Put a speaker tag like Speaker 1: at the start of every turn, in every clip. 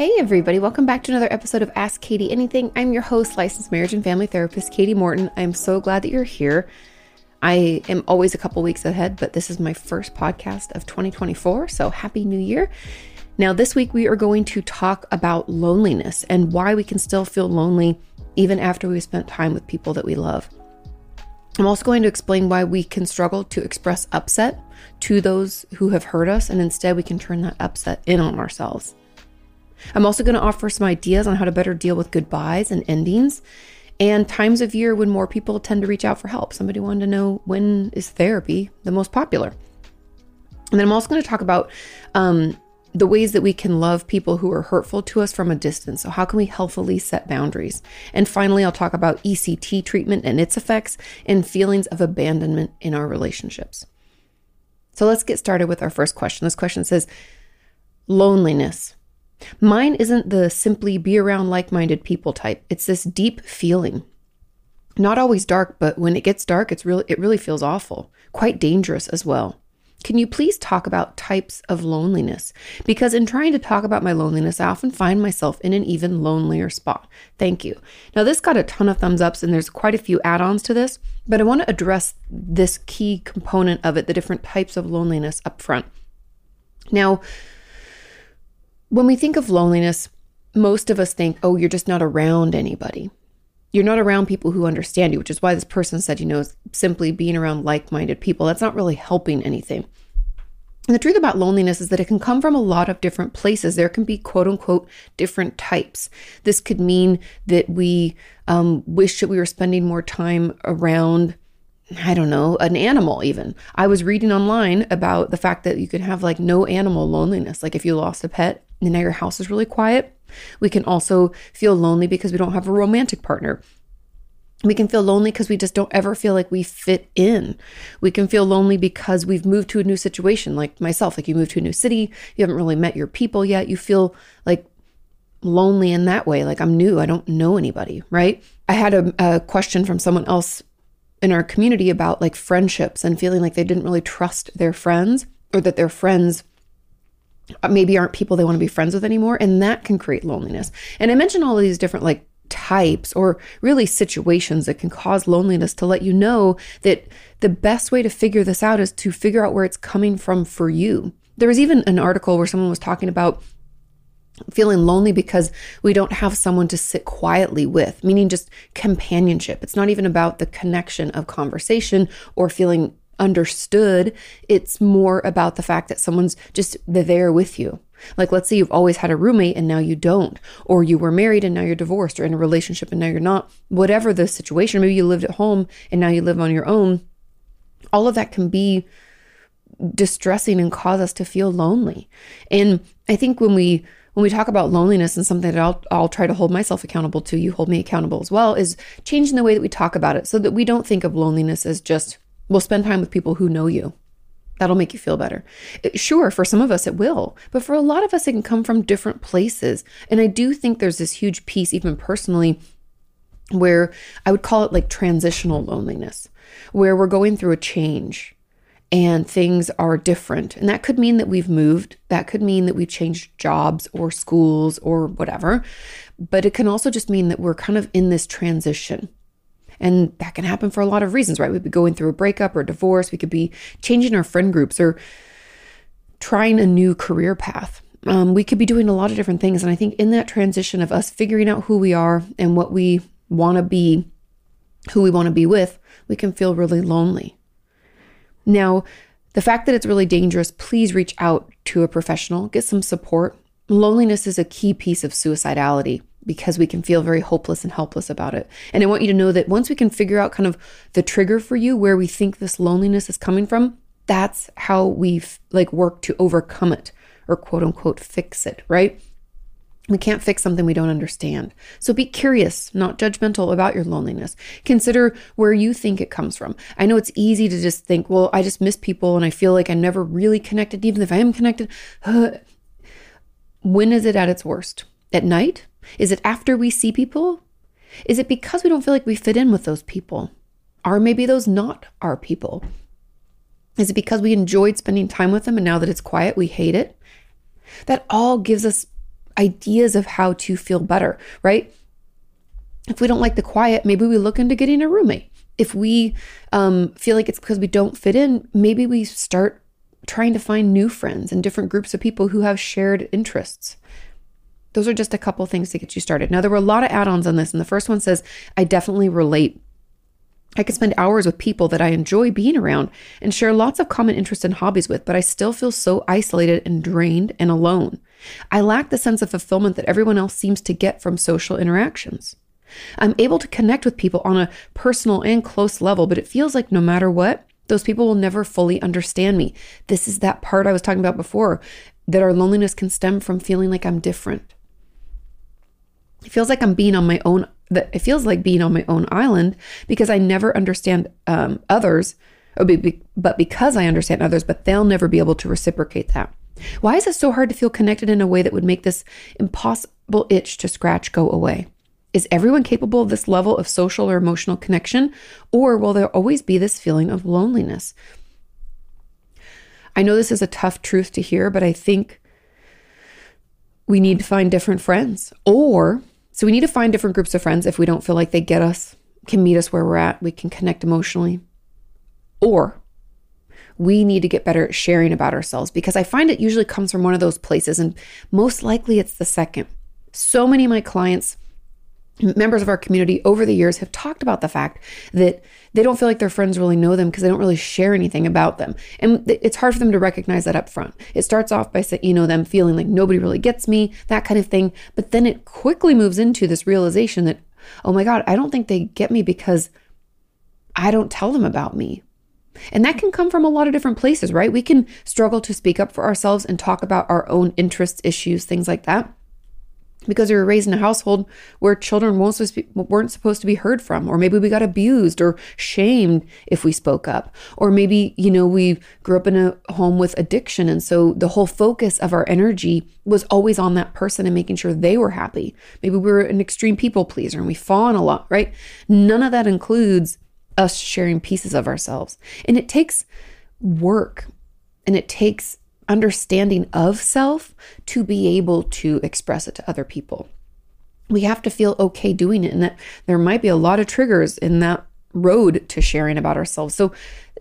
Speaker 1: Hey, everybody, welcome back to another episode of Ask Kati Anything. I'm your host, licensed marriage and family therapist, Kati Morton. I'm so glad that you're here. I am always a couple weeks ahead, but this is my first podcast of 2024, so happy new year. Now, this week we are going to talk about loneliness and why we can still feel lonely even after we've spent time with people that we love. I'm also going to explain why we can struggle to express upset to those who have hurt us, and instead we can turn that upset in on ourselves. I'm also going to offer some ideas on how to better deal with goodbyes and endings and times of year when more people tend to reach out for help. Somebody wanted to know when is therapy the most popular. And then I'm also going to talk about um, the ways that we can love people who are hurtful to us from a distance. So, how can we healthfully set boundaries? And finally, I'll talk about ECT treatment and its effects and feelings of abandonment in our relationships. So, let's get started with our first question. This question says Loneliness. Mine isn't the simply be around like minded people type, it's this deep feeling. Not always dark, but when it gets dark, it's really, it really feels awful, quite dangerous as well. Can you please talk about types of loneliness? Because in trying to talk about my loneliness, I often find myself in an even lonelier spot. Thank you. Now, this got a ton of thumbs ups, and there's quite a few add ons to this, but I want to address this key component of it the different types of loneliness up front. Now, when we think of loneliness, most of us think, oh, you're just not around anybody. You're not around people who understand you, which is why this person said, you know, simply being around like minded people, that's not really helping anything. And the truth about loneliness is that it can come from a lot of different places. There can be quote unquote different types. This could mean that we um, wish that we were spending more time around, I don't know, an animal, even. I was reading online about the fact that you could have like no animal loneliness. Like if you lost a pet and now your house is really quiet, we can also feel lonely because we don't have a romantic partner. We can feel lonely because we just don't ever feel like we fit in. We can feel lonely because we've moved to a new situation, like myself, like you moved to a new city, you haven't really met your people yet. You feel like lonely in that way, like I'm new, I don't know anybody, right? I had a, a question from someone else in our community about like friendships and feeling like they didn't really trust their friends or that their friends Uh, maybe aren't people they want to be friends with anymore and that can create loneliness and i mentioned all of these different like types or really situations that can cause loneliness to let you know that the best way to figure this out is to figure out where it's coming from for you there was even an article where someone was talking about feeling lonely because we don't have someone to sit quietly with, meaning just companionship. It's not even about the connection of conversation or feeling understood. It's more about the fact that someone's just there with you. Like, let's say you've always had a roommate and now you don't, or you were married and now you're divorced, or in a relationship and now you're not. Whatever the situation, maybe you lived at home and now you live on your own. All of that can be distressing and cause us to feel lonely. And I think when we when we talk about loneliness and something that I'll, I'll try to hold myself accountable to, you hold me accountable as well, is changing the way that we talk about it so that we don't think of loneliness as just We'll spend time with people who know you. That'll make you feel better. Uh, sure, for some of us it will, but for a lot of us it can come from different places. And I do think there's this huge piece, even personally, where I would call it like transitional loneliness, where we're going through a change and things are different. And that could mean that we've moved, that could mean that we've changed jobs or schools or whatever. But it can also just mean that we're kind of in this transition. And that can happen for a lot of reasons, right? We'd be going through a breakup or a divorce. We could be changing our friend groups or trying a new career path. um, we could be doing a lot of different things. And I think in that transition of us figuring out who we are and what we want to be, who we want to be with, we can feel really lonely. Now, the fact that it's really dangerous, please reach out to a professional, get some support. Loneliness is a key piece of suicidality because we can feel very hopeless and helpless about it. And I want you to know that once we can figure out kind of the trigger for you where we think this loneliness is coming from, that's how we've like work to overcome it or quote unquote fix it, right? We can't fix something we don't understand. So be curious, not judgmental about your loneliness. Consider where you think it comes from. I know it's easy to just think, well, I just miss people and I feel like I'm never really connected, even if I am connected. when is it at its worst? At night? Is it after we see people? Is it because we don't feel like we fit in with those people? Are maybe those not our people? Is it because we enjoyed spending time with them and now that it's quiet, we hate it? That all gives us ideas of how to feel better, right? If we don't like the quiet, maybe we look into getting a roommate. If we um, feel like it's because we don't fit in, maybe we start trying to find new friends and different groups of people who have shared interests. Those are just a couple things to get you started. Now, there were a lot of add ons on this, and the first one says, I definitely relate I could spend hours with people that I enjoy being around and share lots of common interests and hobbies with, but I still feel so isolated and drained and alone. I lack the sense of fulfillment that everyone else seems to get from social interactions. I'm able to connect with people on a personal and close level, but it feels like no matter what, those people will never fully understand me. This is that part I was talking about before that our loneliness can stem from feeling like I'm different. It feels like I'm being on my own that it feels like being on my own island because I never understand um, others, but because I understand others, but they'll never be able to reciprocate that. Why is it so hard to feel connected in a way that would make this impossible itch to scratch go away? Is everyone capable of this level of social or emotional connection, or will there always be this feeling of loneliness? I know this is a tough truth to hear, but I think we need to find different friends, or so we need to find different groups of friends if we don't feel like they get us, can meet us where we're at, we can connect emotionally. Or we need to get better at sharing about ourselves because I find it usually comes from one of those places, and most likely it's the second. So many of my clients members of our community over the years have talked about the fact that they don't feel like their friends really know them because they don't really share anything about them. And it's hard for them to recognize that up front. It starts off by saying, you know, them feeling like nobody really gets me, that kind of thing. But then it quickly moves into this realization that, oh my God, I don't think they get me because I don't tell them about me. And that can come from a lot of different places, right? We can struggle to speak up for ourselves and talk about our own interests, issues, things like that because we were raised in a household where children weren't supposed to be heard from or maybe we got abused or shamed if we spoke up or maybe you know we grew up in a home with addiction and so the whole focus of our energy was always on that person and making sure they were happy. Maybe we were an extreme people pleaser and we fawn a lot right? None of that includes us sharing pieces of ourselves. And it takes work and it takes understanding of self to be able to express it to other people. We have to feel okay doing it, and that there might be a lot of triggers in that road to sharing about ourselves. So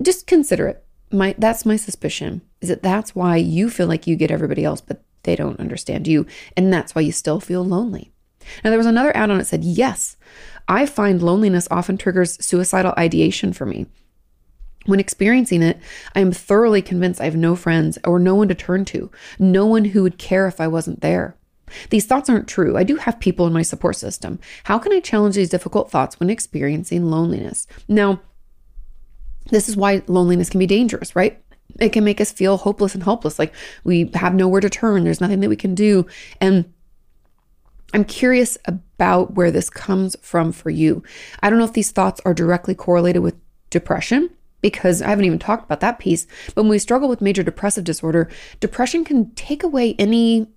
Speaker 1: just consider it. My that's my suspicion is that that's why you feel like you get everybody else, but they don't understand you, and that's why you still feel lonely. Now there was another add-on that said, "Yes, I find loneliness often triggers suicidal ideation for me. When experiencing it, I am thoroughly convinced I have no friends or no one to turn to, no one who would care if I wasn't there. These thoughts aren't true. I do have people in my support system. How can I challenge these difficult thoughts when experiencing loneliness? Now, this is why loneliness can be dangerous, right? It can make us feel hopeless and helpless, like we have nowhere to turn, there's nothing that we can do. And I'm curious about where this comes from for you. I don't know if these thoughts are directly correlated with depression because I haven't even talked about that piece. But when we struggle with major depressive disorder, depression can take away any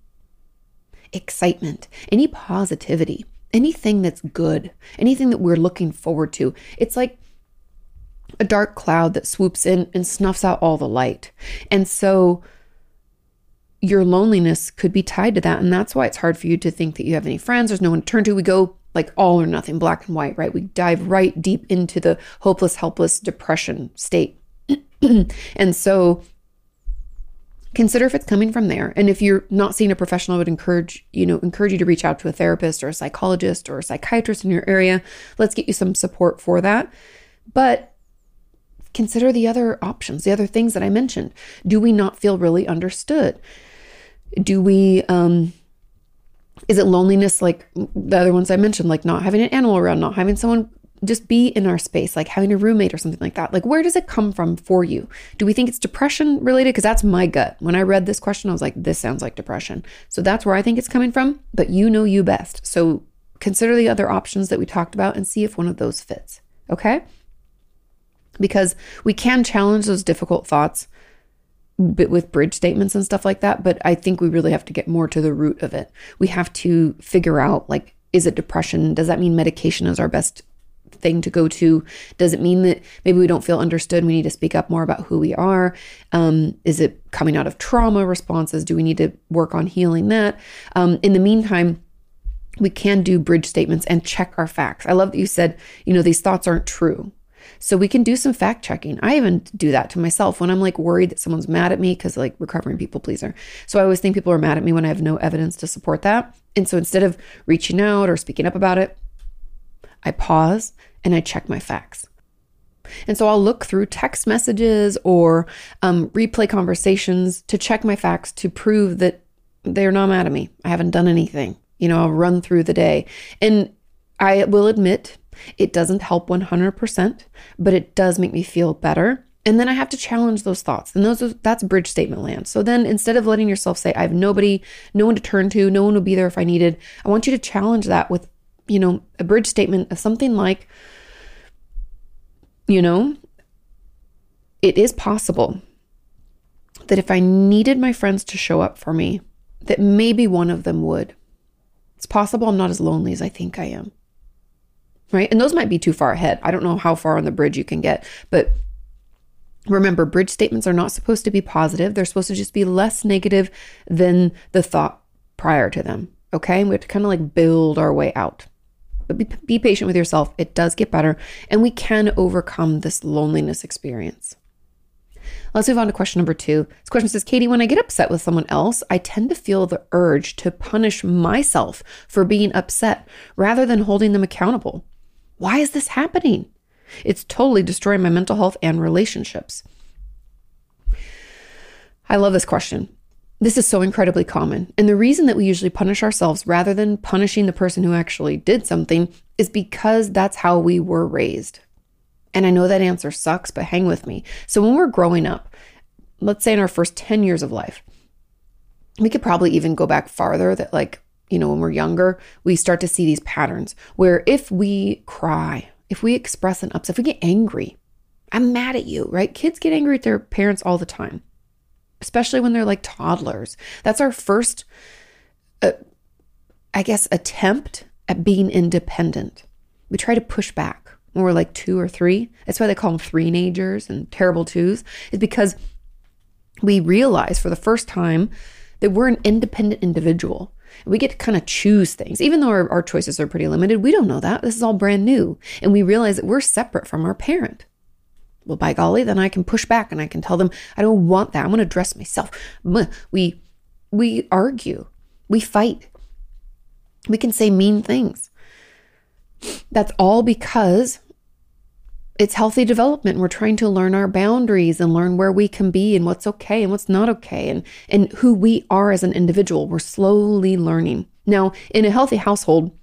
Speaker 1: excitement, any positivity, anything that's good, anything that we're looking forward to. It's like a dark cloud that swoops in and snuffs out all the light. And so your loneliness could be tied to that. And that's why it's hard for you to think that you have any friends. There's no one to turn to. We go like all or nothing, black and white, right? We dive right deep into the hopeless, helpless depression state. and so consider if it's coming from there. And if you're not seeing a professional, I would encourage, you know, encourage you to reach out to a therapist or a psychologist or a psychiatrist in your area. Let's get you some support for that. But consider the other options, the other things that I mentioned. Do we not feel really understood? Do we um is it loneliness like the other ones I mentioned, like not having an animal around, not having someone just be in our space, like having a roommate or something like that. Like, where does it come from for you? Do we think it's depression related? Because that's my gut. When I read this question, I was like, this sounds like depression. So that's where I think it's coming from, but you know you best. So consider the other options that we talked about and see if one of those fits. Okay? Because we can challenge those difficult thoughts but with bridge statements and stuff like that, but I think we really have to get more to the root of it. We have to figure out like is it depression? Does that mean medication is our best thing to go to? Does it mean that maybe we don't feel understood? We need to speak up more about who we are. Um, is it coming out of trauma responses? Do we need to work on healing that? Um, in the meantime, we can do bridge statements and check our facts. I love that you said, you know, these thoughts aren't true. So we can do some fact checking. I even do that to myself when I'm like worried that someone's mad at me because like recovering people pleaser. So I always think people are mad at me when I have no evidence to support that. And so instead of reaching out or speaking up about it, I pause and I check my facts. And so I'll look through text messages or um, replay conversations to check my facts to prove that they're not mad at me. I haven't done anything. You know, I'll run through the day. And I will admit it doesn't help 100%, but it does make me feel better. And then I have to challenge those thoughts. And those that's bridge statement land. So then instead of letting yourself say I have nobody, no one to turn to, no one will be there if I needed, I want you to challenge that with, you know, a bridge statement of something like you know, it is possible that if I needed my friends to show up for me, that maybe one of them would. It's possible I'm not as lonely as I think I am. Right? And those might be too far ahead. I don't know how far on the bridge you can get, but remember, bridge statements are not supposed to be positive. They're supposed to just be less negative than the thought prior to them. Okay? We have to kind of like build our way out. But be, be patient with yourself. It does get better, and we can overcome this loneliness experience. Let's move on to question number two. This question says Kati, when I get upset with someone else, I tend to feel the urge to punish myself for being upset rather than holding them accountable. Why is this happening? It's totally destroying my mental health and relationships. I love this question this is so incredibly common. And the reason that we usually punish ourselves rather than punishing the person who actually did something is because that's how we were raised. And I know that answer sucks, but hang with me. So when we're growing up, let's say in our first 10 years of life, we could probably even go back farther that, like, you know, when we're younger, we start to see these patterns where if we cry, if we express an upset, if we get angry, I'm mad at you, right? Kids get angry at their parents all the time especially when they're like toddlers. That's our first, uh, I guess, attempt at being independent. We try to push back when we're like two or three. That's why they call them three-nagers and terrible twos, is because we realize for the first time that we're an independent individual. We get to kind of choose things. Even though our, our choices are pretty limited, we don't know that. This is all brand new. And we realize that we're separate from our parent. Well, by golly, then I can push back and I can tell them, I don't want that. I want to dress myself. We we argue. We fight. We can say mean things. That's all because it's healthy development. We're trying to learn our boundaries and learn where we can be and what's okay and what's not okay and, and who we are as an individual. We're slowly learning. Now, in a healthy household,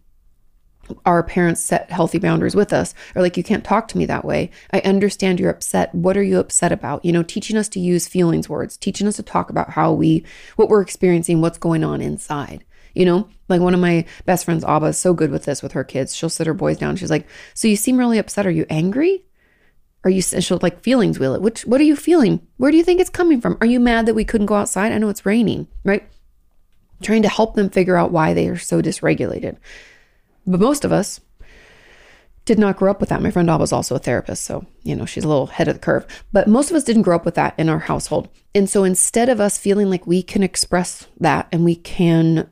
Speaker 1: our parents set healthy boundaries with us. Or like you can't talk to me that way. I understand you're upset. What are you upset about? You know teaching us to use feelings words teaching us to talk about how we what we're experiencing what's going on inside. You know like one of my best friends abba is so good with this with her kids. She'll sit her boys down. She's like so you seem really upset. Are you angry are you she'll like feelings wheel it which what are you feeling where do you think it's coming from are you mad that we couldn't go outside i know it's raining right trying to help them figure out why they are so dysregulated but most of us did not grow up with that. My friend Al was also a therapist, so you know she's a little ahead of the curve. But most of us didn't grow up with that in our household, and so instead of us feeling like we can express that and we can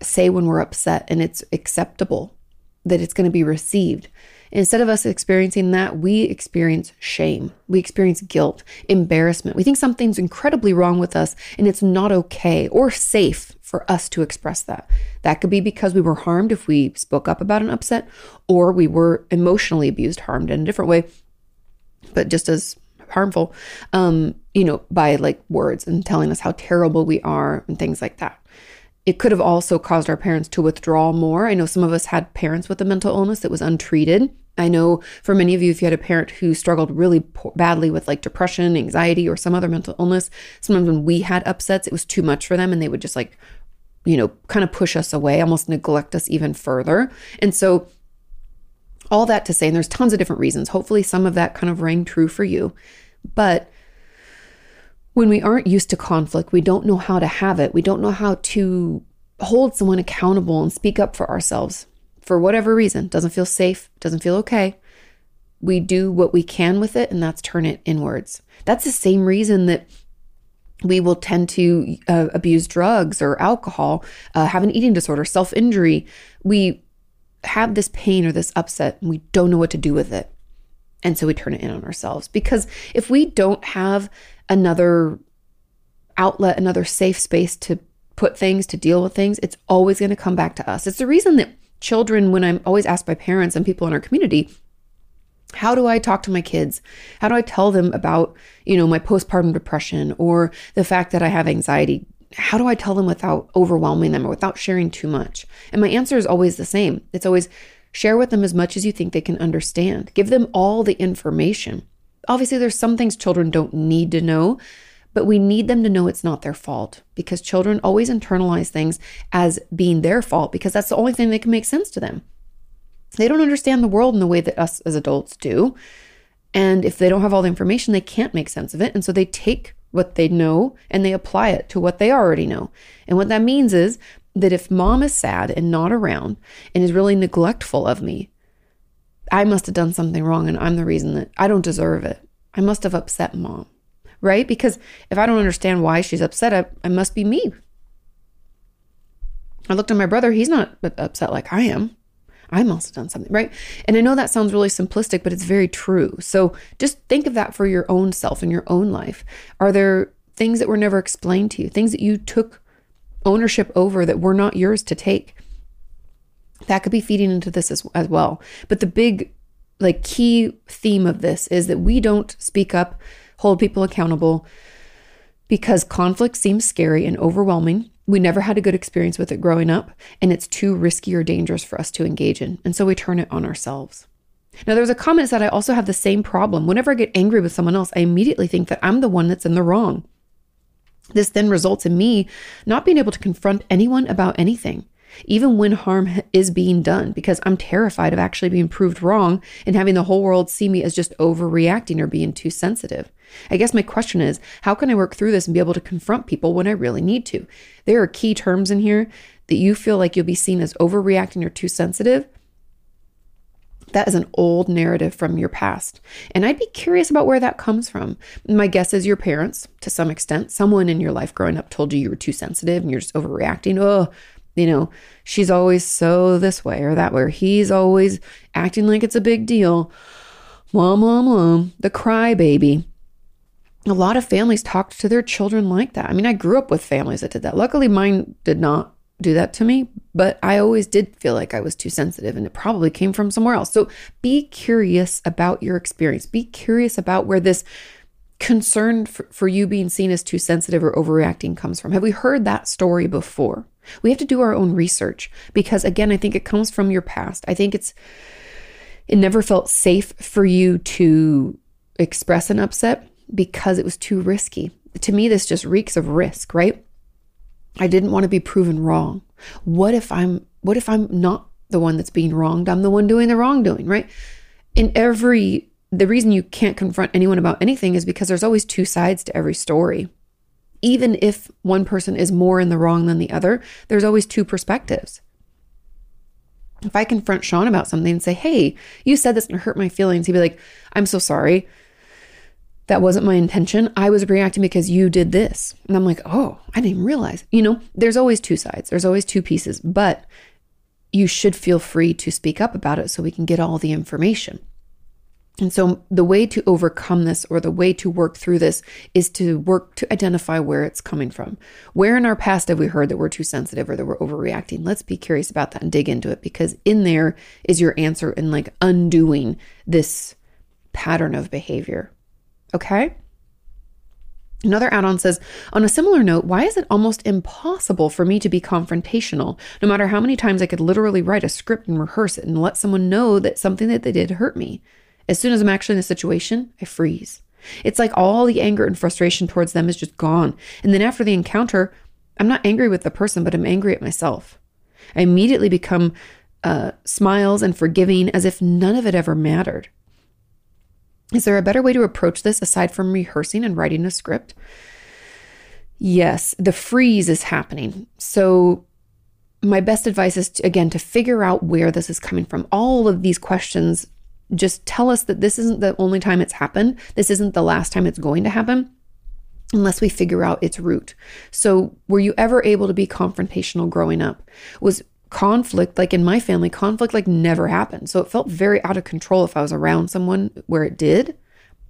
Speaker 1: say when we're upset and it's acceptable, that it's going to be received. Instead of us experiencing that, we experience shame. We experience guilt, embarrassment. We think something's incredibly wrong with us and it's not okay or safe for us to express that. That could be because we were harmed if we spoke up about an upset, or we were emotionally abused, harmed in a different way, but just as harmful, um, you know, by like words and telling us how terrible we are and things like that. It could have also caused our parents to withdraw more. I know some of us had parents with a mental illness that was untreated. I know for many of you, if you had a parent who struggled really badly with like depression, anxiety, or some other mental illness, sometimes when we had upsets, it was too much for them and they would just like, you know, kind of push us away, almost neglect us even further. And so, all that to say, and there's tons of different reasons. Hopefully, some of that kind of rang true for you. But when we aren't used to conflict, we don't know how to have it. We don't know how to hold someone accountable and speak up for ourselves for whatever reason. Doesn't feel safe, doesn't feel okay. We do what we can with it, and that's turn it inwards. That's the same reason that we will tend to uh, abuse drugs or alcohol, uh, have an eating disorder, self injury. We have this pain or this upset, and we don't know what to do with it. And so we turn it in on ourselves. Because if we don't have another outlet, another safe space to put things, to deal with things, it's always going to come back to us. It's the reason that children, when I'm always asked by parents and people in our community, how do I talk to my kids? How do I tell them about, you know, my postpartum depression or the fact that I have anxiety? How do I tell them without overwhelming them or without sharing too much? And my answer is always the same. It's always Share with them as much as you think they can understand. Give them all the information. Obviously, there's some things children don't need to know, but we need them to know it's not their fault because children always internalize things as being their fault because that's the only thing that can make sense to them. They don't understand the world in the way that us as adults do. And if they don't have all the information, they can't make sense of it. And so they take what they know and they apply it to what they already know. And what that means is that if mom is sad and not around and is really neglectful of me, I must have done something wrong and I'm the reason that I don't deserve it. I must have upset mom, right? Because if I don't understand why she's upset, I, I must be me. I looked at my brother, he's not upset like I am. I must have done something, right? And I know that sounds really simplistic, but it's very true. So just think of that for your own self and your own life. Are there things that were never explained to you, things that you took ownership over that were not yours to take. That could be feeding into this as, as well. But the big, like, key theme of this is that we don't speak up, hold people accountable because conflict seems scary and overwhelming. We never had a good experience with it growing up, and it's too risky or dangerous for us to engage in. And so we turn it on ourselves. Now, there's a comment that I also have the same problem. Whenever I get angry with someone else, I immediately think that I'm the one that's in the wrong. This then results in me not being able to confront anyone about anything, even when harm is being done, because I'm terrified of actually being proved wrong and having the whole world see me as just overreacting or being too sensitive. I guess my question is how can I work through this and be able to confront people when I really need to? There are key terms in here that you feel like you'll be seen as overreacting or too sensitive. That is an old narrative from your past. And I'd be curious about where that comes from. My guess is your parents, to some extent. Someone in your life growing up told you you were too sensitive and you're just overreacting. Oh, you know, she's always so this way or that way, he's always acting like it's a big deal. Mom, mom, mom, the crybaby. A lot of families talked to their children like that. I mean, I grew up with families that did that. Luckily, mine did not do that to me, but I always did feel like I was too sensitive and it probably came from somewhere else. So be curious about your experience. Be curious about where this concern for, for you being seen as too sensitive or overreacting comes from. Have we heard that story before? We have to do our own research because, again, I think it comes from your past. I think it's, it never felt safe for you to express an upset because it was too risky. To me, this just reeks of risk, right? I didn't want to be proven wrong. What if I'm what if I'm not the one that's being wronged? I'm the one doing the wrongdoing, right? In every the reason you can't confront anyone about anything is because there's always two sides to every story. Even if one person is more in the wrong than the other, there's always two perspectives. If I confront Sean about something and say, Hey, you said this and hurt my feelings, he'd be like, I'm so sorry. That wasn't my intention. I was reacting because you did this. And I'm like, oh, I didn't realize. You know, there's always two sides, there's always two pieces. But you should feel free to speak up about it so we can get all the information. And so, the way to overcome this or the way to work through this is to work to identify where it's coming from. Where in our past have we heard that we're too sensitive or that we're overreacting? Let's be curious about that and dig into it because in there is your answer in like undoing this pattern of behavior. Okay? Another add on says, on a similar note, why is it almost impossible for me to be confrontational, no matter how many times I could literally write a script and rehearse it and let someone know that something that they did hurt me? As soon as I'm actually in a situation, I freeze. It's like all the anger and frustration towards them is just gone. And then after the encounter, I'm not angry with the person, but I'm angry at myself. I immediately become uh, smiles and forgiving as if none of it ever mattered. Is there a better way to approach this aside from rehearsing and writing a script? Yes, the freeze is happening. So, my best advice is to, again to figure out where this is coming from. All of these questions just tell us that this isn't the only time it's happened. This isn't the last time it's going to happen unless we figure out its root. So, were you ever able to be confrontational growing up? Was conflict, like in my family, conflict like never happened. So it felt very out of control if I was around someone where it did.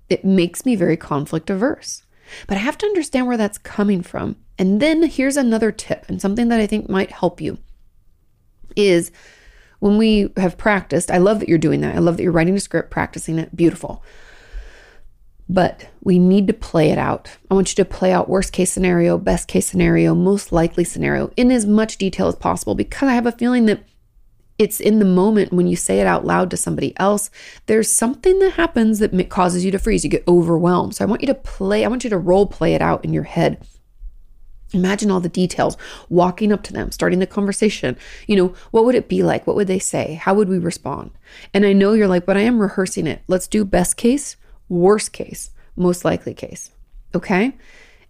Speaker 1: It makes me very conflict averse. But I have to understand where that's coming from. And then here's another tip and something that I think might help you is when we have practiced, I love that you're doing that. I love that you're writing a script, practicing it. Beautiful but we need to play it out. I want you to play out worst case scenario, best case scenario, most likely scenario in as much detail as possible because I have a feeling that it's in the moment when you say it out loud to somebody else, there's something that happens that causes you to freeze. You get overwhelmed. So I want you to play, I want you to role play it out in your head. Imagine all the details, walking up to them, starting the conversation. You know, what would it be like? What would they say? How would we respond? And I know you're like, but I am rehearsing it. Let's do best case worst case, most likely case. Okay.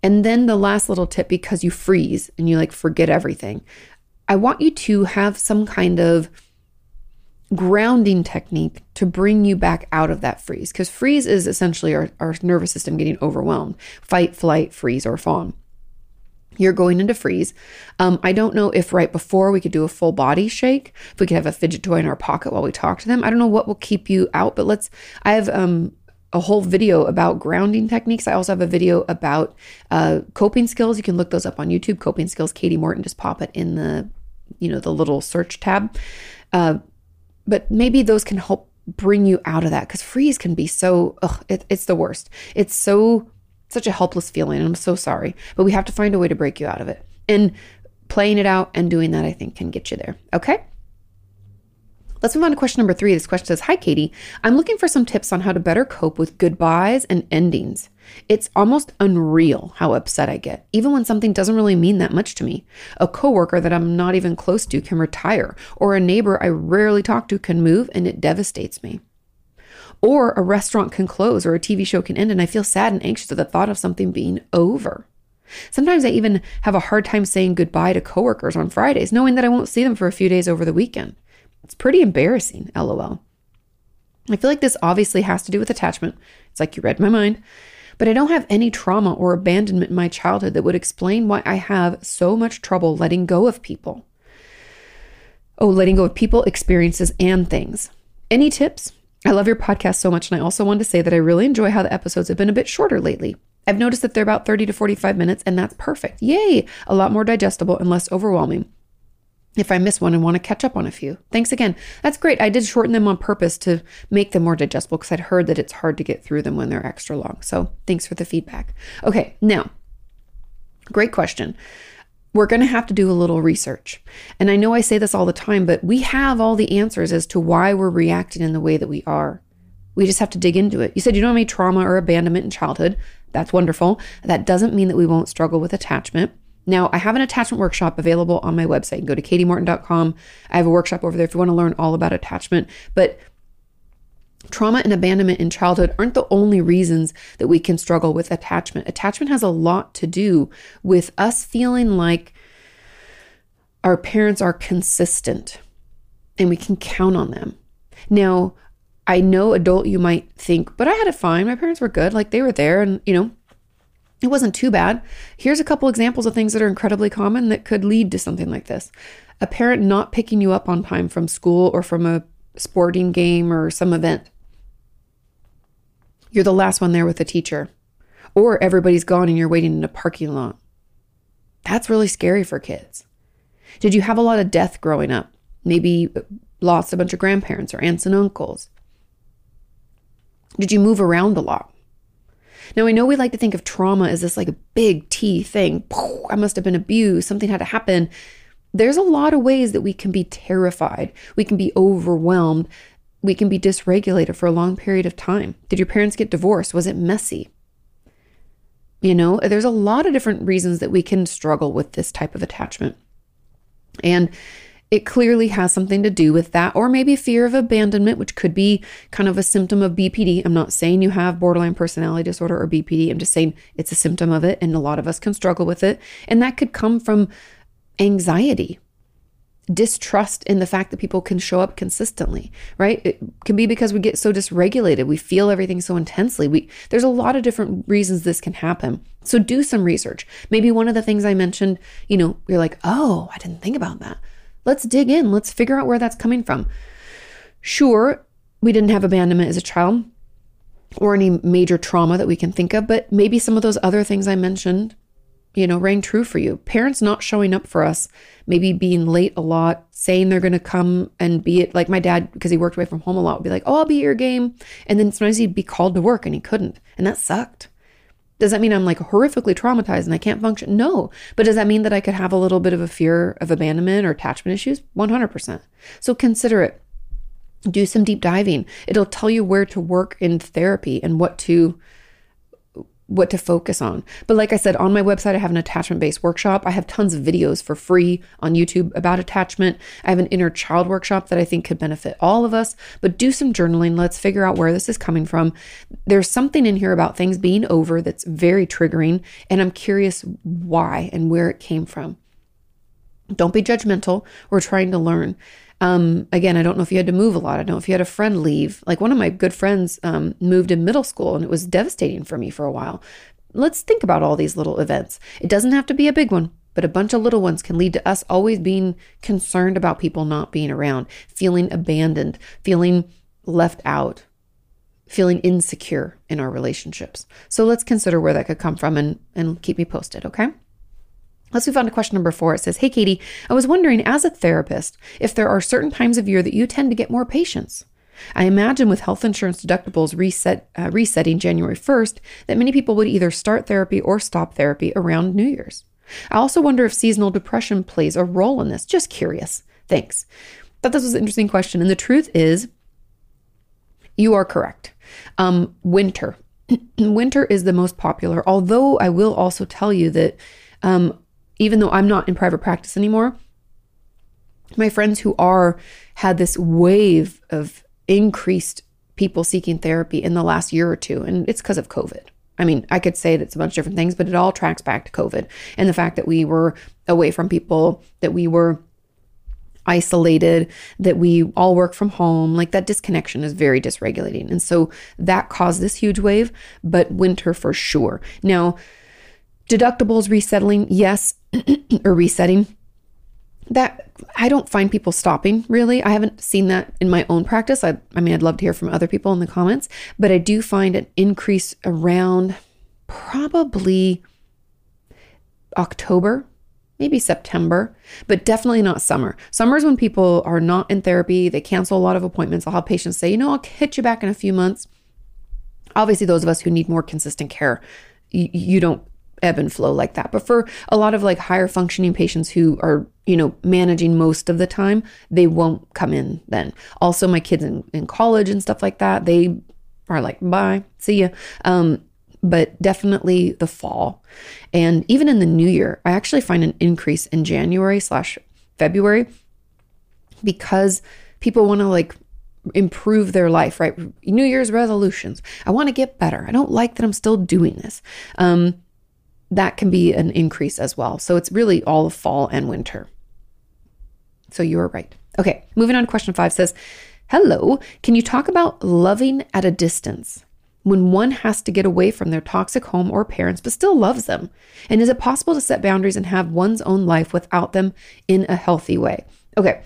Speaker 1: And then the last little tip because you freeze and you like forget everything. I want you to have some kind of grounding technique to bring you back out of that freeze because freeze is essentially our, our nervous system getting overwhelmed fight, flight, freeze, or fawn. You're going into freeze. Um, I don't know if right before we could do a full body shake, if we could have a fidget toy in our pocket while we talk to them. I don't know what will keep you out, but let's. I have um, a whole video about grounding techniques. I also have a video about uh, coping skills. You can look those up on YouTube. Coping skills, Kati Morton. Just pop it in the, you know, the little search tab. Uh, but maybe those can help bring you out of that because freeze can be so. Ugh, it, it's the worst. It's so such a helpless feeling. I'm so sorry, but we have to find a way to break you out of it. And playing it out and doing that, I think, can get you there. Okay. Let's move on to question number three. This question says Hi, Kati. I'm looking for some tips on how to better cope with goodbyes and endings. It's almost unreal how upset I get, even when something doesn't really mean that much to me. A coworker that I'm not even close to can retire, or a neighbor I rarely talk to can move, and it devastates me. Or a restaurant can close, or a TV show can end, and I feel sad and anxious at the thought of something being over. Sometimes I even have a hard time saying goodbye to coworkers on Fridays, knowing that I won't see them for a few days over the weekend. It's pretty embarrassing, lol. I feel like this obviously has to do with attachment. It's like you read my mind. But I don't have any trauma or abandonment in my childhood that would explain why I have so much trouble letting go of people. Oh, letting go of people, experiences, and things. Any tips? I love your podcast so much, and I also wanted to say that I really enjoy how the episodes have been a bit shorter lately. I've noticed that they're about 30 to 45 minutes, and that's perfect. Yay! A lot more digestible and less overwhelming if I miss one and want to catch up on a few. Thanks again. That's great. I did shorten them on purpose to make them more digestible because I'd heard that it's hard to get through them when they're extra long. So thanks for the feedback. Okay, now, great question. We're going to have to do a little research. And I know I say this all the time, but we have all the answers as to why we're reacting in the way that we are. We just have to dig into it. You said you don't have any trauma or abandonment in childhood. That's wonderful. That doesn't mean that we won't struggle with attachment. Now, I have an attachment workshop available on my website. Go to katimorton.com. I have a workshop over there if you want to learn all about attachment. But trauma and abandonment in childhood aren't the only reasons that we can struggle with attachment. Attachment has a lot to do with us feeling like our parents are consistent and we can count on them. Now, I know adult you might think, but I had it fine. My parents were good. Like they were there and, you know, It wasn't too bad. Here's a couple examples of things that are incredibly common that could lead to something like this. A parent not picking you up on time from school or from a sporting game or some event. You're the last one there with the teacher, or everybody's gone and you're waiting in a parking lot. That's really scary for kids. Did you have a lot of death growing up? Maybe lost a bunch of grandparents or aunts and uncles? Did you move around a lot? Now, I know we like to think of trauma as this like a big T thing. I must have been abused, something had to happen. There's a lot of ways that we can be terrified, we can be overwhelmed, we can be dysregulated for a long period of time. Did your parents get divorced? Was it messy? You know, there's a lot of different reasons that we can struggle with this type of attachment. And it clearly has something to do with that, or maybe fear of abandonment, which could be kind of a symptom of BPD. I'm not saying you have borderline personality disorder or BPD. I'm just saying it's a symptom of it, and a lot of us can struggle with it. And that could come from anxiety, distrust in the fact that people can show up consistently, right? It can be because we get so dysregulated. We feel everything so intensely. We there's a lot of different reasons this can happen. So do some research. Maybe one of the things I mentioned, you know, you're like, "Oh, I didn't think about that." Let's dig in. Let's figure out where that's coming from. Sure, we didn't have abandonment as a child or any major trauma that we can think of, but maybe some of those other things I mentioned, you know, rang true for you. Parents not showing up for us, maybe being late a lot, saying they're going to come and be it. Like my dad, because he worked away from home a lot, would be like, oh, I'll be at your game. And then sometimes he'd be called to work and he couldn't. And that sucked. Does that mean I'm like horrifically traumatized and I can't function? No. But does that mean that I could have a little bit of a fear of abandonment or attachment issues? 100%. So consider it. Do some deep diving. It'll tell you where to work in therapy and what to what to focus on. But like I said, on my website, I have an attachment based workshop. I have tons of videos for free on YouTube about attachment. I have an inner child workshop that I think could benefit all of us. But do some journaling. Let's figure out where this is coming from. There's something in here about things being over that's very triggering. And I'm curious why and where it came from. Don't be judgmental. We're trying to learn. Um, again, I don't know if you had to move a lot. I don't know if you had a friend leave. Like one of my good friends um, moved in middle school and it was devastating for me for a while. Let's think about all these little events. It doesn't have to be a big one, but a bunch of little ones can lead to us always being concerned about people not being around, feeling abandoned, feeling left out, feeling insecure in our relationships. So let's consider where that could come from and, and keep me posted, okay? Let's move on to question number four. It says, Hey, Kati, I was wondering as a therapist if there are certain times of year that you tend to get more patients. I imagine with health insurance deductibles reset, uh, resetting January 1st, that many people would either start therapy or stop therapy around New Year's. I also wonder if seasonal depression plays a role in this. Just curious. Thanks. Thought this was an interesting question. And the truth is, you are correct. Um, winter. winter is the most popular, although I will also tell you that um, even though I'm not in private practice anymore, my friends who are had this wave of increased people seeking therapy in the last year or two, and it's because of COVID. I mean, I could say that it's a bunch of different things, but it all tracks back to COVID and the fact that we were away from people, that we were isolated, that we all work from home. Like that disconnection is very dysregulating. And so that caused this huge wave, but winter for sure. Now, deductibles resettling, yes, or resetting. That I don't find people stopping really. I haven't seen that in my own practice. I, I mean, I'd love to hear from other people in the comments, but I do find an increase around probably October, maybe September, but definitely not summer. Summer is when people are not in therapy. They cancel a lot of appointments. I'll have patients say, you know, I'll hit you back in a few months. Obviously, those of us who need more consistent care, you, you don't ebb and flow like that. But for a lot of like higher functioning patients who are, you know, managing most of the time, they won't come in then. Also, my kids in, in college and stuff like that, they are like, bye, see ya. Um, but definitely the fall. And even in the new year, I actually find an increase in January slash February because people want to like improve their life, right? New Year's resolutions. I want to get better. I don't like that I'm still doing this. Um, that can be an increase as well. So it's really all of fall and winter. So you are right. Okay, moving on to question five says, Hello, can you talk about loving at a distance? when one has to get away from their toxic home or parents but still loves them? And is it possible to set boundaries and have one's own life without them in a healthy way? Okay.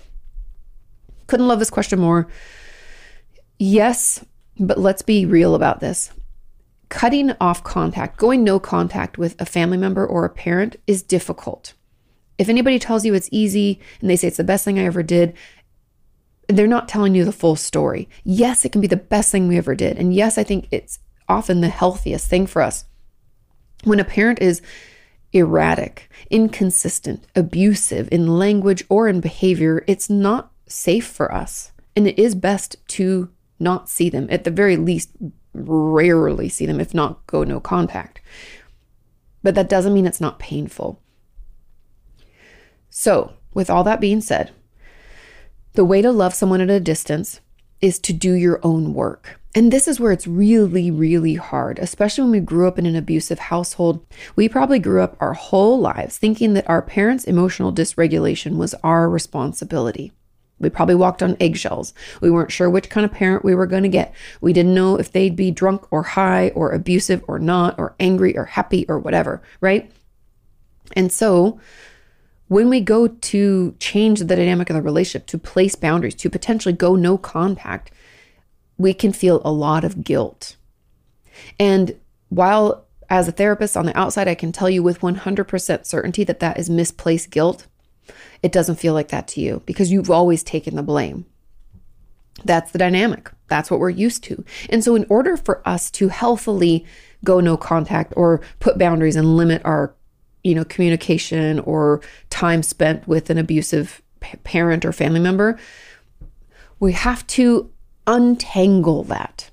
Speaker 1: Couldn't love this question more. Yes, but let's be real about this. Cutting off contact, going no contact with a family member or a parent is difficult. If anybody tells you it's easy and they say it's the best thing I ever did, they're not telling you the full story. Yes, it can be the best thing we ever did. And yes, I think it's often the healthiest thing for us. When a parent is erratic, inconsistent, abusive in language or in behavior, it's not safe for us. And it is best to not see them, at the very least, rarely see them, if not go no contact. But that doesn't mean it's not painful. So, with all that being said, the way to love someone at a distance is to do your own work. And this is where it's really, really hard, especially when we grew up in an abusive household. We probably grew up our whole lives thinking that our parents' emotional dysregulation was our responsibility. We probably walked on eggshells. We weren't sure which kind of parent we were going to get. We didn't know if they'd be drunk or high or abusive or not or angry or happy or whatever, right? And so when we go to change the dynamic of the relationship, to place boundaries, to potentially go no contact, we can feel a lot of guilt. And while as a therapist on the outside, I can tell you with 100% certainty that that is misplaced guilt, it doesn't feel like that to you because you've always taken the blame. That's the dynamic. That's what we're used to. And so, in order for us to healthily go no contact or put boundaries and limit our, you know, communication or time spent with an abusive parent or family member, we have to untangle that.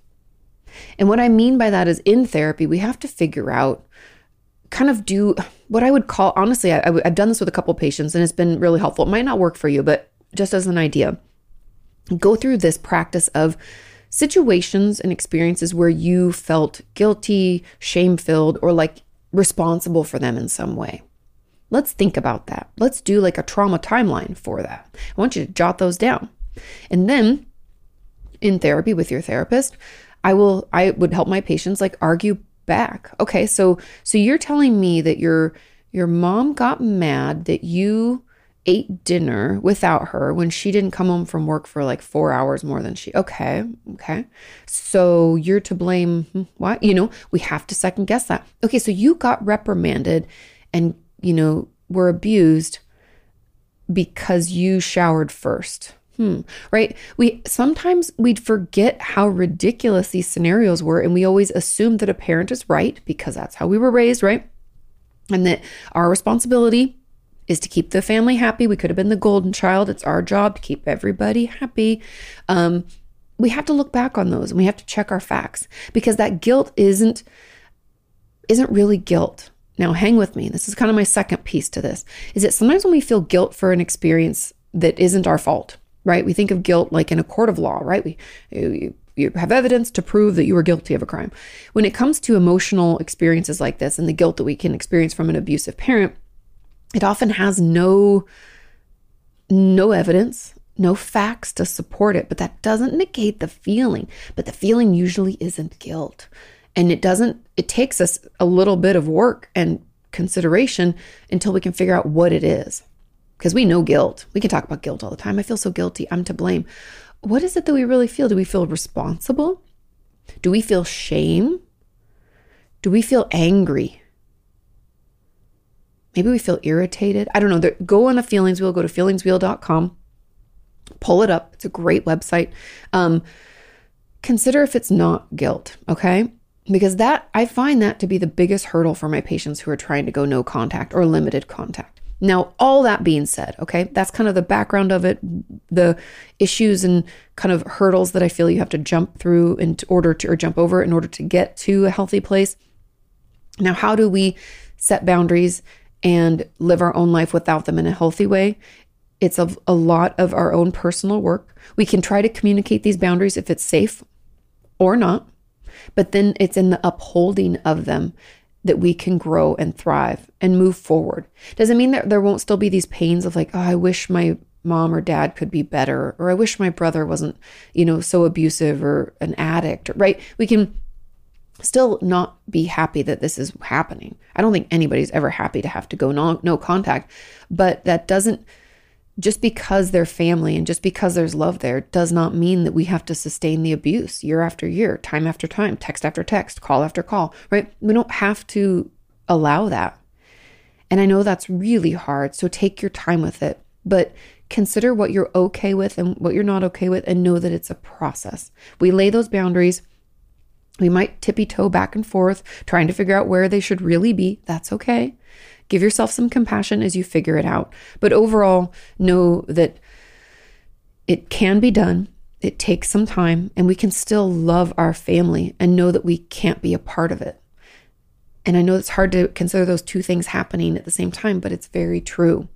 Speaker 1: And what I mean by that is in therapy, we have to figure out kind of do what I would call honestly, I, have done this with a couple patients and it's been really helpful. It might not work for you, but just as an idea, go through this practice of situations and experiences where you felt guilty, shame filled, or like responsible for them in some way. Let's think about that. Let's do like a trauma timeline for that. I want you to jot those down. And then in therapy with your therapist, I will I would help my patients like argue back. Okay, so so you're telling me that your your mom got mad that you ate dinner without her when she didn't come home from work for like 4 hours more than she. Okay, okay. So you're to blame hmm, what? You know, we have to second guess that. Okay, so you got reprimanded and you know, were abused because you showered first. Hmm. Right? We sometimes we'd forget how ridiculous these scenarios were and we always assume that a parent is right because that's how we were raised, right? And that our responsibility is to keep the family happy. We could have been the golden child. It's our job to keep everybody happy. Um, we have to look back on those and we have to check our facts because that guilt isn't isn't really guilt. Now hang with me. This is kind of my second piece to this. Is that sometimes when we feel guilt for an experience that isn't our fault, right? We think of guilt like in a court of law, right? We you, you have evidence to prove that you were guilty of a crime. When it comes to emotional experiences like this and the guilt that we can experience from an abusive parent, it often has no no evidence, no facts to support it, but that doesn't negate the feeling. But the feeling usually isn't guilt. And it doesn't it takes us a little bit of work and consideration until we can figure out what it is because we know guilt. We can talk about guilt all the time. I feel so guilty. I'm to blame. What is it that we really feel? Do we feel responsible? Do we feel shame? Do we feel angry? Maybe we feel irritated. I don't know. Go on the feelings wheel, go to feelingswheel.com, pull it up. It's a great website. Um, consider if it's not guilt, okay? Because that, I find that to be the biggest hurdle for my patients who are trying to go no contact or limited contact. Now, all that being said, okay, that's kind of the background of it, the issues and kind of hurdles that I feel you have to jump through in order to, or jump over in order to get to a healthy place. Now, how do we set boundaries and live our own life without them in a healthy way? It's a, a lot of our own personal work. We can try to communicate these boundaries if it's safe or not, but then it's in the upholding of them that we can grow and thrive and move forward. Doesn't mean that there won't still be these pains of like, oh, I wish my mom or dad could be better, or I wish my brother wasn't, you know, so abusive or an addict, right? We can still not be happy that this is happening. I don't think anybody's ever happy to have to go no, no contact, but that doesn't just because they're family and just because there's love there does not mean that we have to sustain the abuse year after year, time after time, text after text, call after call, right? We don't have to allow that. And I know that's really hard, so take your time with it, but consider what you're okay with and what you're not okay with and know that it's a process. We lay those boundaries we might tippy toe back and forth, trying to figure out where they should really be. That's okay. Give yourself some compassion as you figure it out. But overall, know that it can be done. It takes some time, and we can still love our family and know that we can't be a part of it. And I know it's hard to consider those two things happening at the same time, but it's very true.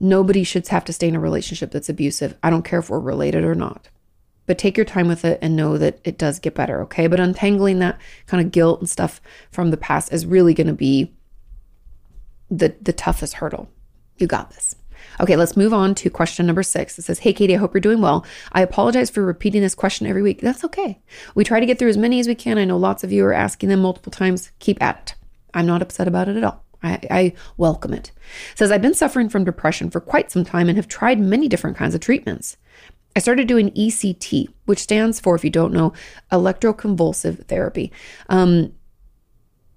Speaker 1: Nobody should have to stay in a relationship that's abusive. I don't care if we're related or not but take your time with it and know that it does get better, okay? But untangling that kind of guilt and stuff from the past is really going to be the the toughest hurdle. You got this. Okay, let's move on to question number six. It says, Hey, Kati, I hope you're doing well. I apologize for repeating this question every week. That's okay. We try to get through as many as we can. I know lots of you are asking them multiple times. Keep at it. I'm not upset about it at all. I, I welcome it. it. Says, I've been suffering from depression for quite some time and have tried many different kinds of treatments. I started doing ECT, which stands for, if you don't know, electroconvulsive therapy. Um,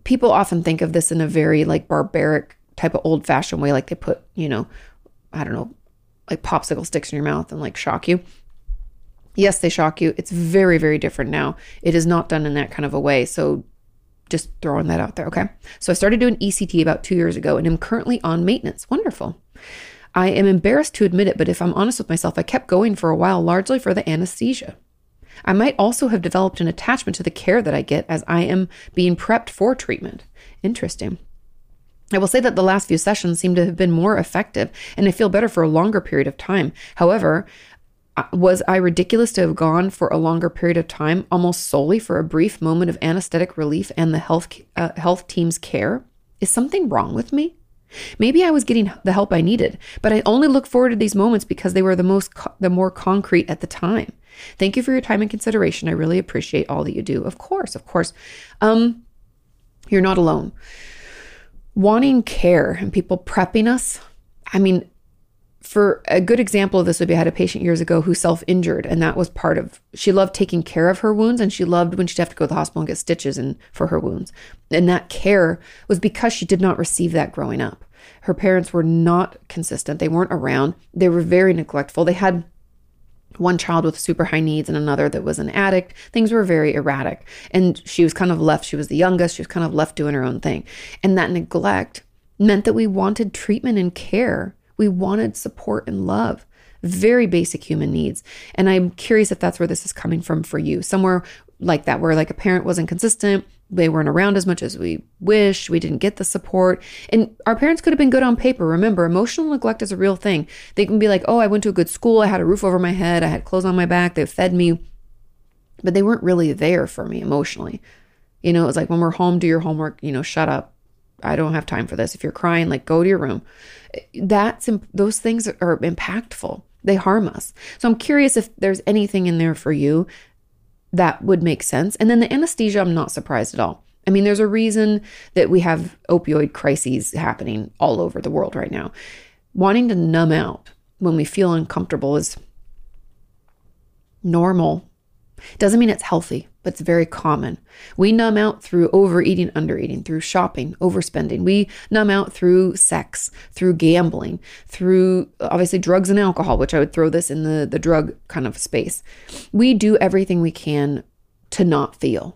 Speaker 1: people often think of this in a very like barbaric type of old fashioned way, like they put, you know, I don't know, like popsicle sticks in your mouth and like shock you. Yes, they shock you. It's very, very different now. It is not done in that kind of a way. So just throwing that out there. Okay. So I started doing ECT about two years ago and am currently on maintenance. Wonderful. I am embarrassed to admit it, but if I'm honest with myself, I kept going for a while largely for the anesthesia. I might also have developed an attachment to the care that I get as I am being prepped for treatment. Interesting. I will say that the last few sessions seem to have been more effective and I feel better for a longer period of time. However, uh, was I ridiculous to have gone for a longer period of time almost solely for a brief moment of anesthetic relief and the health uh, health team's care? Is something wrong with me? Maybe I was getting the help I needed, but I only look forward to these moments because they were the most co- the more concrete at the time. Thank you for your time and consideration. I really appreciate all that you do. Of course, of course. Um you're not alone. Wanting care and people prepping us. I mean, for a good example of this would be I had a patient years ago who self-injured and that was part of she loved taking care of her wounds and she loved when she'd have to go to the hospital and get stitches and for her wounds. And that care was because she did not receive that growing up. Her parents were not consistent. They weren't around. They were very neglectful. They had one child with super high needs and another that was an addict things were very erratic. And she was kind of left she was the youngest she was kind of left doing her own thing. And that neglect meant that we wanted treatment and care. We wanted support and love, very basic human needs. And I'm curious if that's where this is coming from for you. Somewhere like that, where like a parent wasn't consistent, they weren't around as much as we wish, we didn't get the support. And our parents could have been good on paper. Remember, emotional neglect is a real thing. They can be like, oh, I went to a good school, I had a roof over my head, I had clothes on my back, they fed me, but they weren't really there for me emotionally. You know, it was like when we're home, do your homework, you know, shut up. I don't have time for this. If you're crying, like go to your room that's those things are impactful. They harm us. So I'm curious if there's anything in there for you that would make sense. And then the anesthesia, I'm not surprised at all. I mean, there's a reason that we have opioid crises happening all over the world right now. Wanting to numb out when we feel uncomfortable is normal. Doesn't mean it's healthy but it's very common. We numb out through overeating, undereating, through shopping, overspending. We numb out through sex, through gambling, through obviously drugs and alcohol, which I would throw this in the, the drug kind of space. We do everything we can to not feel.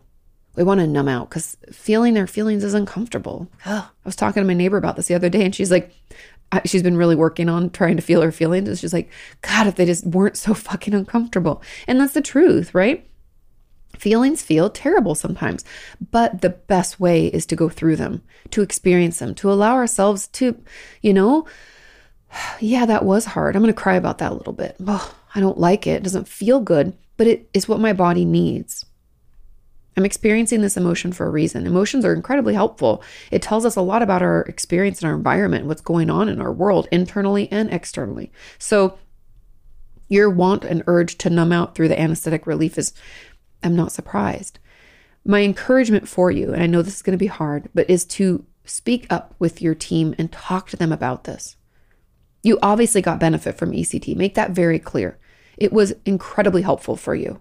Speaker 1: We want to numb out because feeling our feelings is uncomfortable. I was talking to my neighbor about this the other day, and she's like, she's been really working on trying to feel her feelings. And she's like, God, if they just weren't so fucking uncomfortable. And that's the truth, right? Feelings feel terrible sometimes, but the best way is to go through them, to experience them, to allow ourselves to, you know, yeah, that was hard. I'm going to cry about that a little bit. Oh, I don't like it. It doesn't feel good, but it is what my body needs. I'm experiencing this emotion for a reason. Emotions are incredibly helpful. It tells us a lot about our experience and our environment, what's going on in our world, internally and externally. So, your want and urge to numb out through the anesthetic relief is I'm not surprised. my encouragement for you, and I know this is going to be hard, but is to speak up with your team and talk to them about this. You obviously got benefit from ECT. Make that very clear. It was incredibly helpful for you.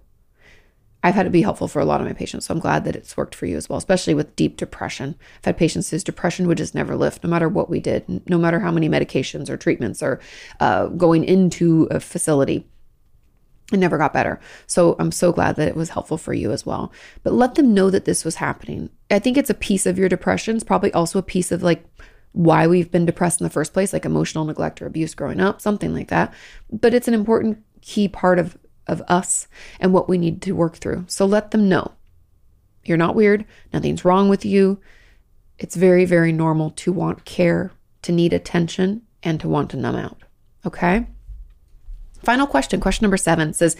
Speaker 1: I've had it be helpful for a lot of my patients, so I'm glad that it's worked for you as well, especially with deep depression. I've had patients whose depression would just never lift, no matter what we did, no matter how many medications or treatments or uh, going into a facility. It never got better. So I'm so glad that it was helpful for you as well. But let them know that this was happening. I think it's a piece of your depression. It's probably also a piece of like why we've been depressed in the first place, like emotional neglect or abuse growing up, something like that. But it's an important key part of, of us and what we need to work through. So let them know you're not weird, nothing's wrong with you. It's very, very normal to want care, to need attention, and to want to numb out. Okay? Final question, question number seven says,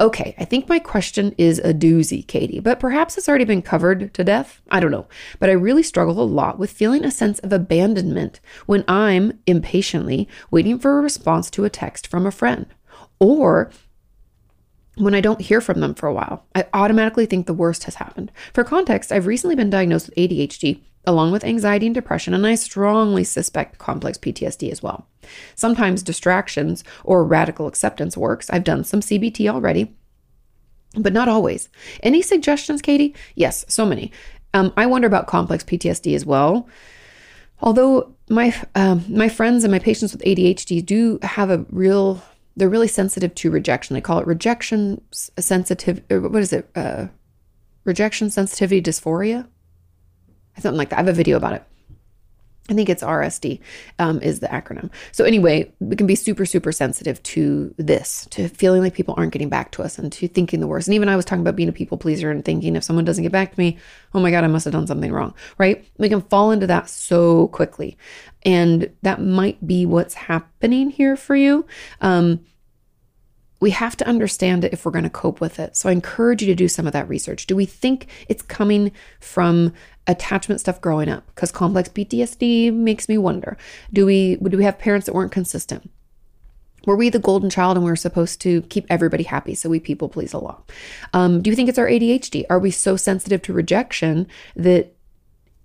Speaker 1: Okay, I think my question is a doozy, Kati, but perhaps it's already been covered to death. I don't know. But I really struggle a lot with feeling a sense of abandonment when I'm impatiently waiting for a response to a text from a friend. Or when I don't hear from them for a while, I automatically think the worst has happened. For context, I've recently been diagnosed with ADHD along with anxiety and depression, and I strongly suspect complex PTSD as well. Sometimes distractions or radical acceptance works. I've done some CBT already, but not always. Any suggestions, Kati? Yes, so many. Um, I wonder about complex PTSD as well. Although my um, my friends and my patients with ADHD do have a real, they're really sensitive to rejection. They call it rejection sensitive. What is it? Uh, rejection sensitivity dysphoria something like that. I have a video about it. I think it's RSD um, is the acronym. So anyway, we can be super, super sensitive to this, to feeling like people aren't getting back to us and to thinking the worst. And even I was talking about being a people pleaser and thinking if someone doesn't get back to me, oh my God, I must have done something wrong, right? We can fall into that so quickly. And that might be what's happening here for you. Um, we have to understand it if we're going to cope with it. So I encourage you to do some of that research. Do we think it's coming from attachment stuff growing up? Because complex PTSD makes me wonder. Do we do we have parents that weren't consistent? Were we the golden child and we were supposed to keep everybody happy, so we people please a lot? Um, do you think it's our ADHD? Are we so sensitive to rejection that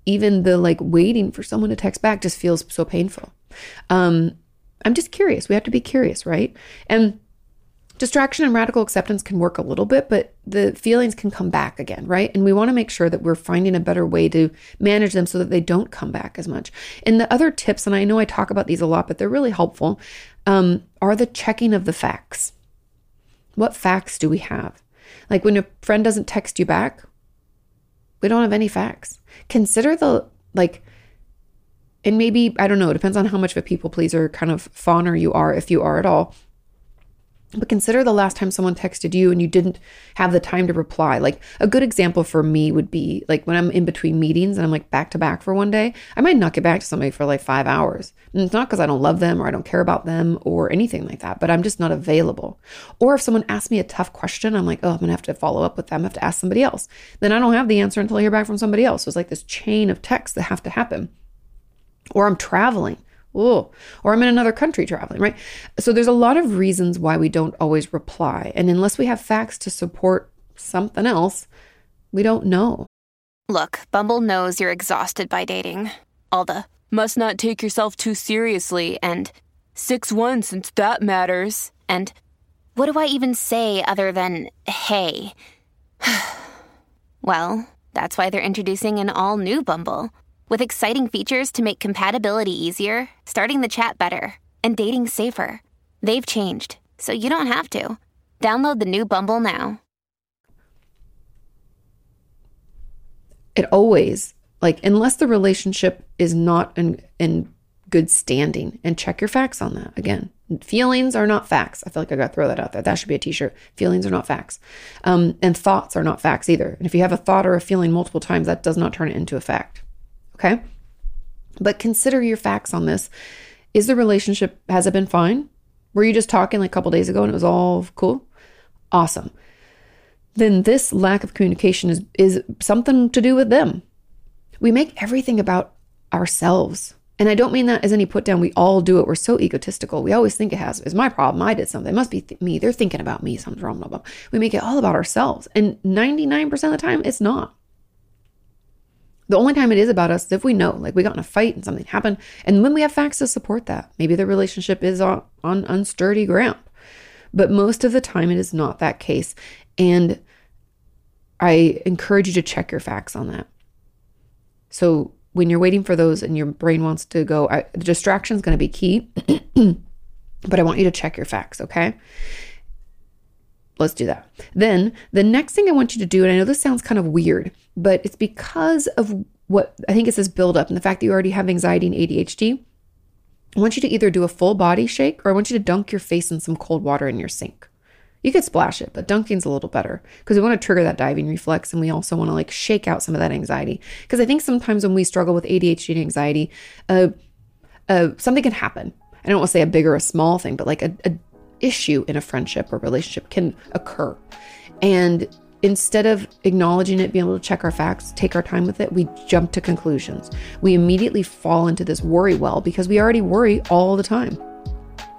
Speaker 1: even the like waiting for someone to text back just feels so painful? Um, I'm just curious. We have to be curious, right? And Distraction and radical acceptance can work a little bit, but the feelings can come back again, right? And we want to make sure that we're finding a better way to manage them so that they don't come back as much. And the other tips, and I know I talk about these a lot, but they're really helpful, um, are the checking of the facts. What facts do we have? Like when a friend doesn't text you back, we don't have any facts. Consider the, like, and maybe, I don't know, it depends on how much of a people pleaser kind of fawner you are, if you are at all. But consider the last time someone texted you and you didn't have the time to reply. Like a good example for me would be like when I'm in between meetings and I'm like back to back for one day, I might not get back to somebody for like five hours. And it's not because I don't love them or I don't care about them or anything like that, but I'm just not available. Or if someone asks me a tough question, I'm like, oh, I'm going to have to follow up with them. I have to ask somebody else. Then I don't have the answer until I hear back from somebody else. So it's like this chain of texts that have to happen. Or I'm traveling oh, or I'm in another country traveling, right? So there's a lot of reasons why we don't always reply. And unless we have facts to support something else, we don't know.
Speaker 2: Look, Bumble knows you're exhausted by dating. All the must not take yourself too seriously and 6 1 since that matters. And what do I even say other than hey? well, that's why they're introducing an all new Bumble. With exciting features to make compatibility easier, starting the chat better, and dating safer. They've changed, so you don't have to. Download the new Bumble now.
Speaker 1: It always, like, unless the relationship is not in, in good standing, and check your facts on that again. Feelings are not facts. I feel like I got to throw that out there. That should be a t shirt. Feelings are not facts. Um, and thoughts are not facts either. And if you have a thought or a feeling multiple times, that does not turn it into a fact. Okay. But consider your facts on this. Is the relationship, has it been fine? Were you just talking like a couple days ago and it was all cool? Awesome. Then this lack of communication is, is something to do with them. We make everything about ourselves. And I don't mean that as any put down. We all do it. We're so egotistical. We always think it has is my problem. I did something. It must be th- me. They're thinking about me. Something's wrong. Blah, blah. We make it all about ourselves. And 99% of the time, it's not. The only time it is about us is if we know, like we got in a fight and something happened, and when we have facts to support that. Maybe the relationship is on, on unsturdy ground. But most of the time, it is not that case. And I encourage you to check your facts on that. So when you're waiting for those and your brain wants to go, I, the distraction is going to be key. but I want you to check your facts, okay? Let's do that. Then the next thing I want you to do, and I know this sounds kind of weird, but it's because of what I think it's this buildup and the fact that you already have anxiety and ADHD. I want you to either do a full body shake or I want you to dunk your face in some cold water in your sink. You could splash it, but dunking's a little better because we want to trigger that diving reflex and we also want to like shake out some of that anxiety. Because I think sometimes when we struggle with ADHD and anxiety, uh, uh, something can happen. I don't want to say a big or a small thing, but like a, a issue in a friendship or relationship can occur. And instead of acknowledging it, being able to check our facts, take our time with it, we jump to conclusions. We immediately fall into this worry well because we already worry all the time.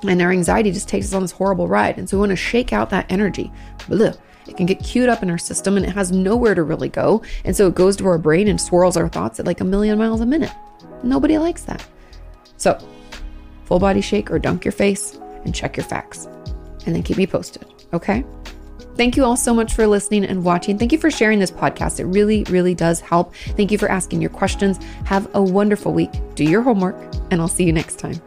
Speaker 1: And our anxiety just takes us on this horrible ride. And so we want to shake out that energy. It can get queued up in our system and it has nowhere to really go. And so it goes to our brain and swirls our thoughts at like a million miles a minute. Nobody likes that. So, full body shake or dunk your face and check your facts. And then keep me posted, okay? Thank you all so much for listening and watching. Thank you for sharing this podcast. It really, really does help. Thank you for asking your questions. Have a wonderful week. Do your homework, and I'll see you next time.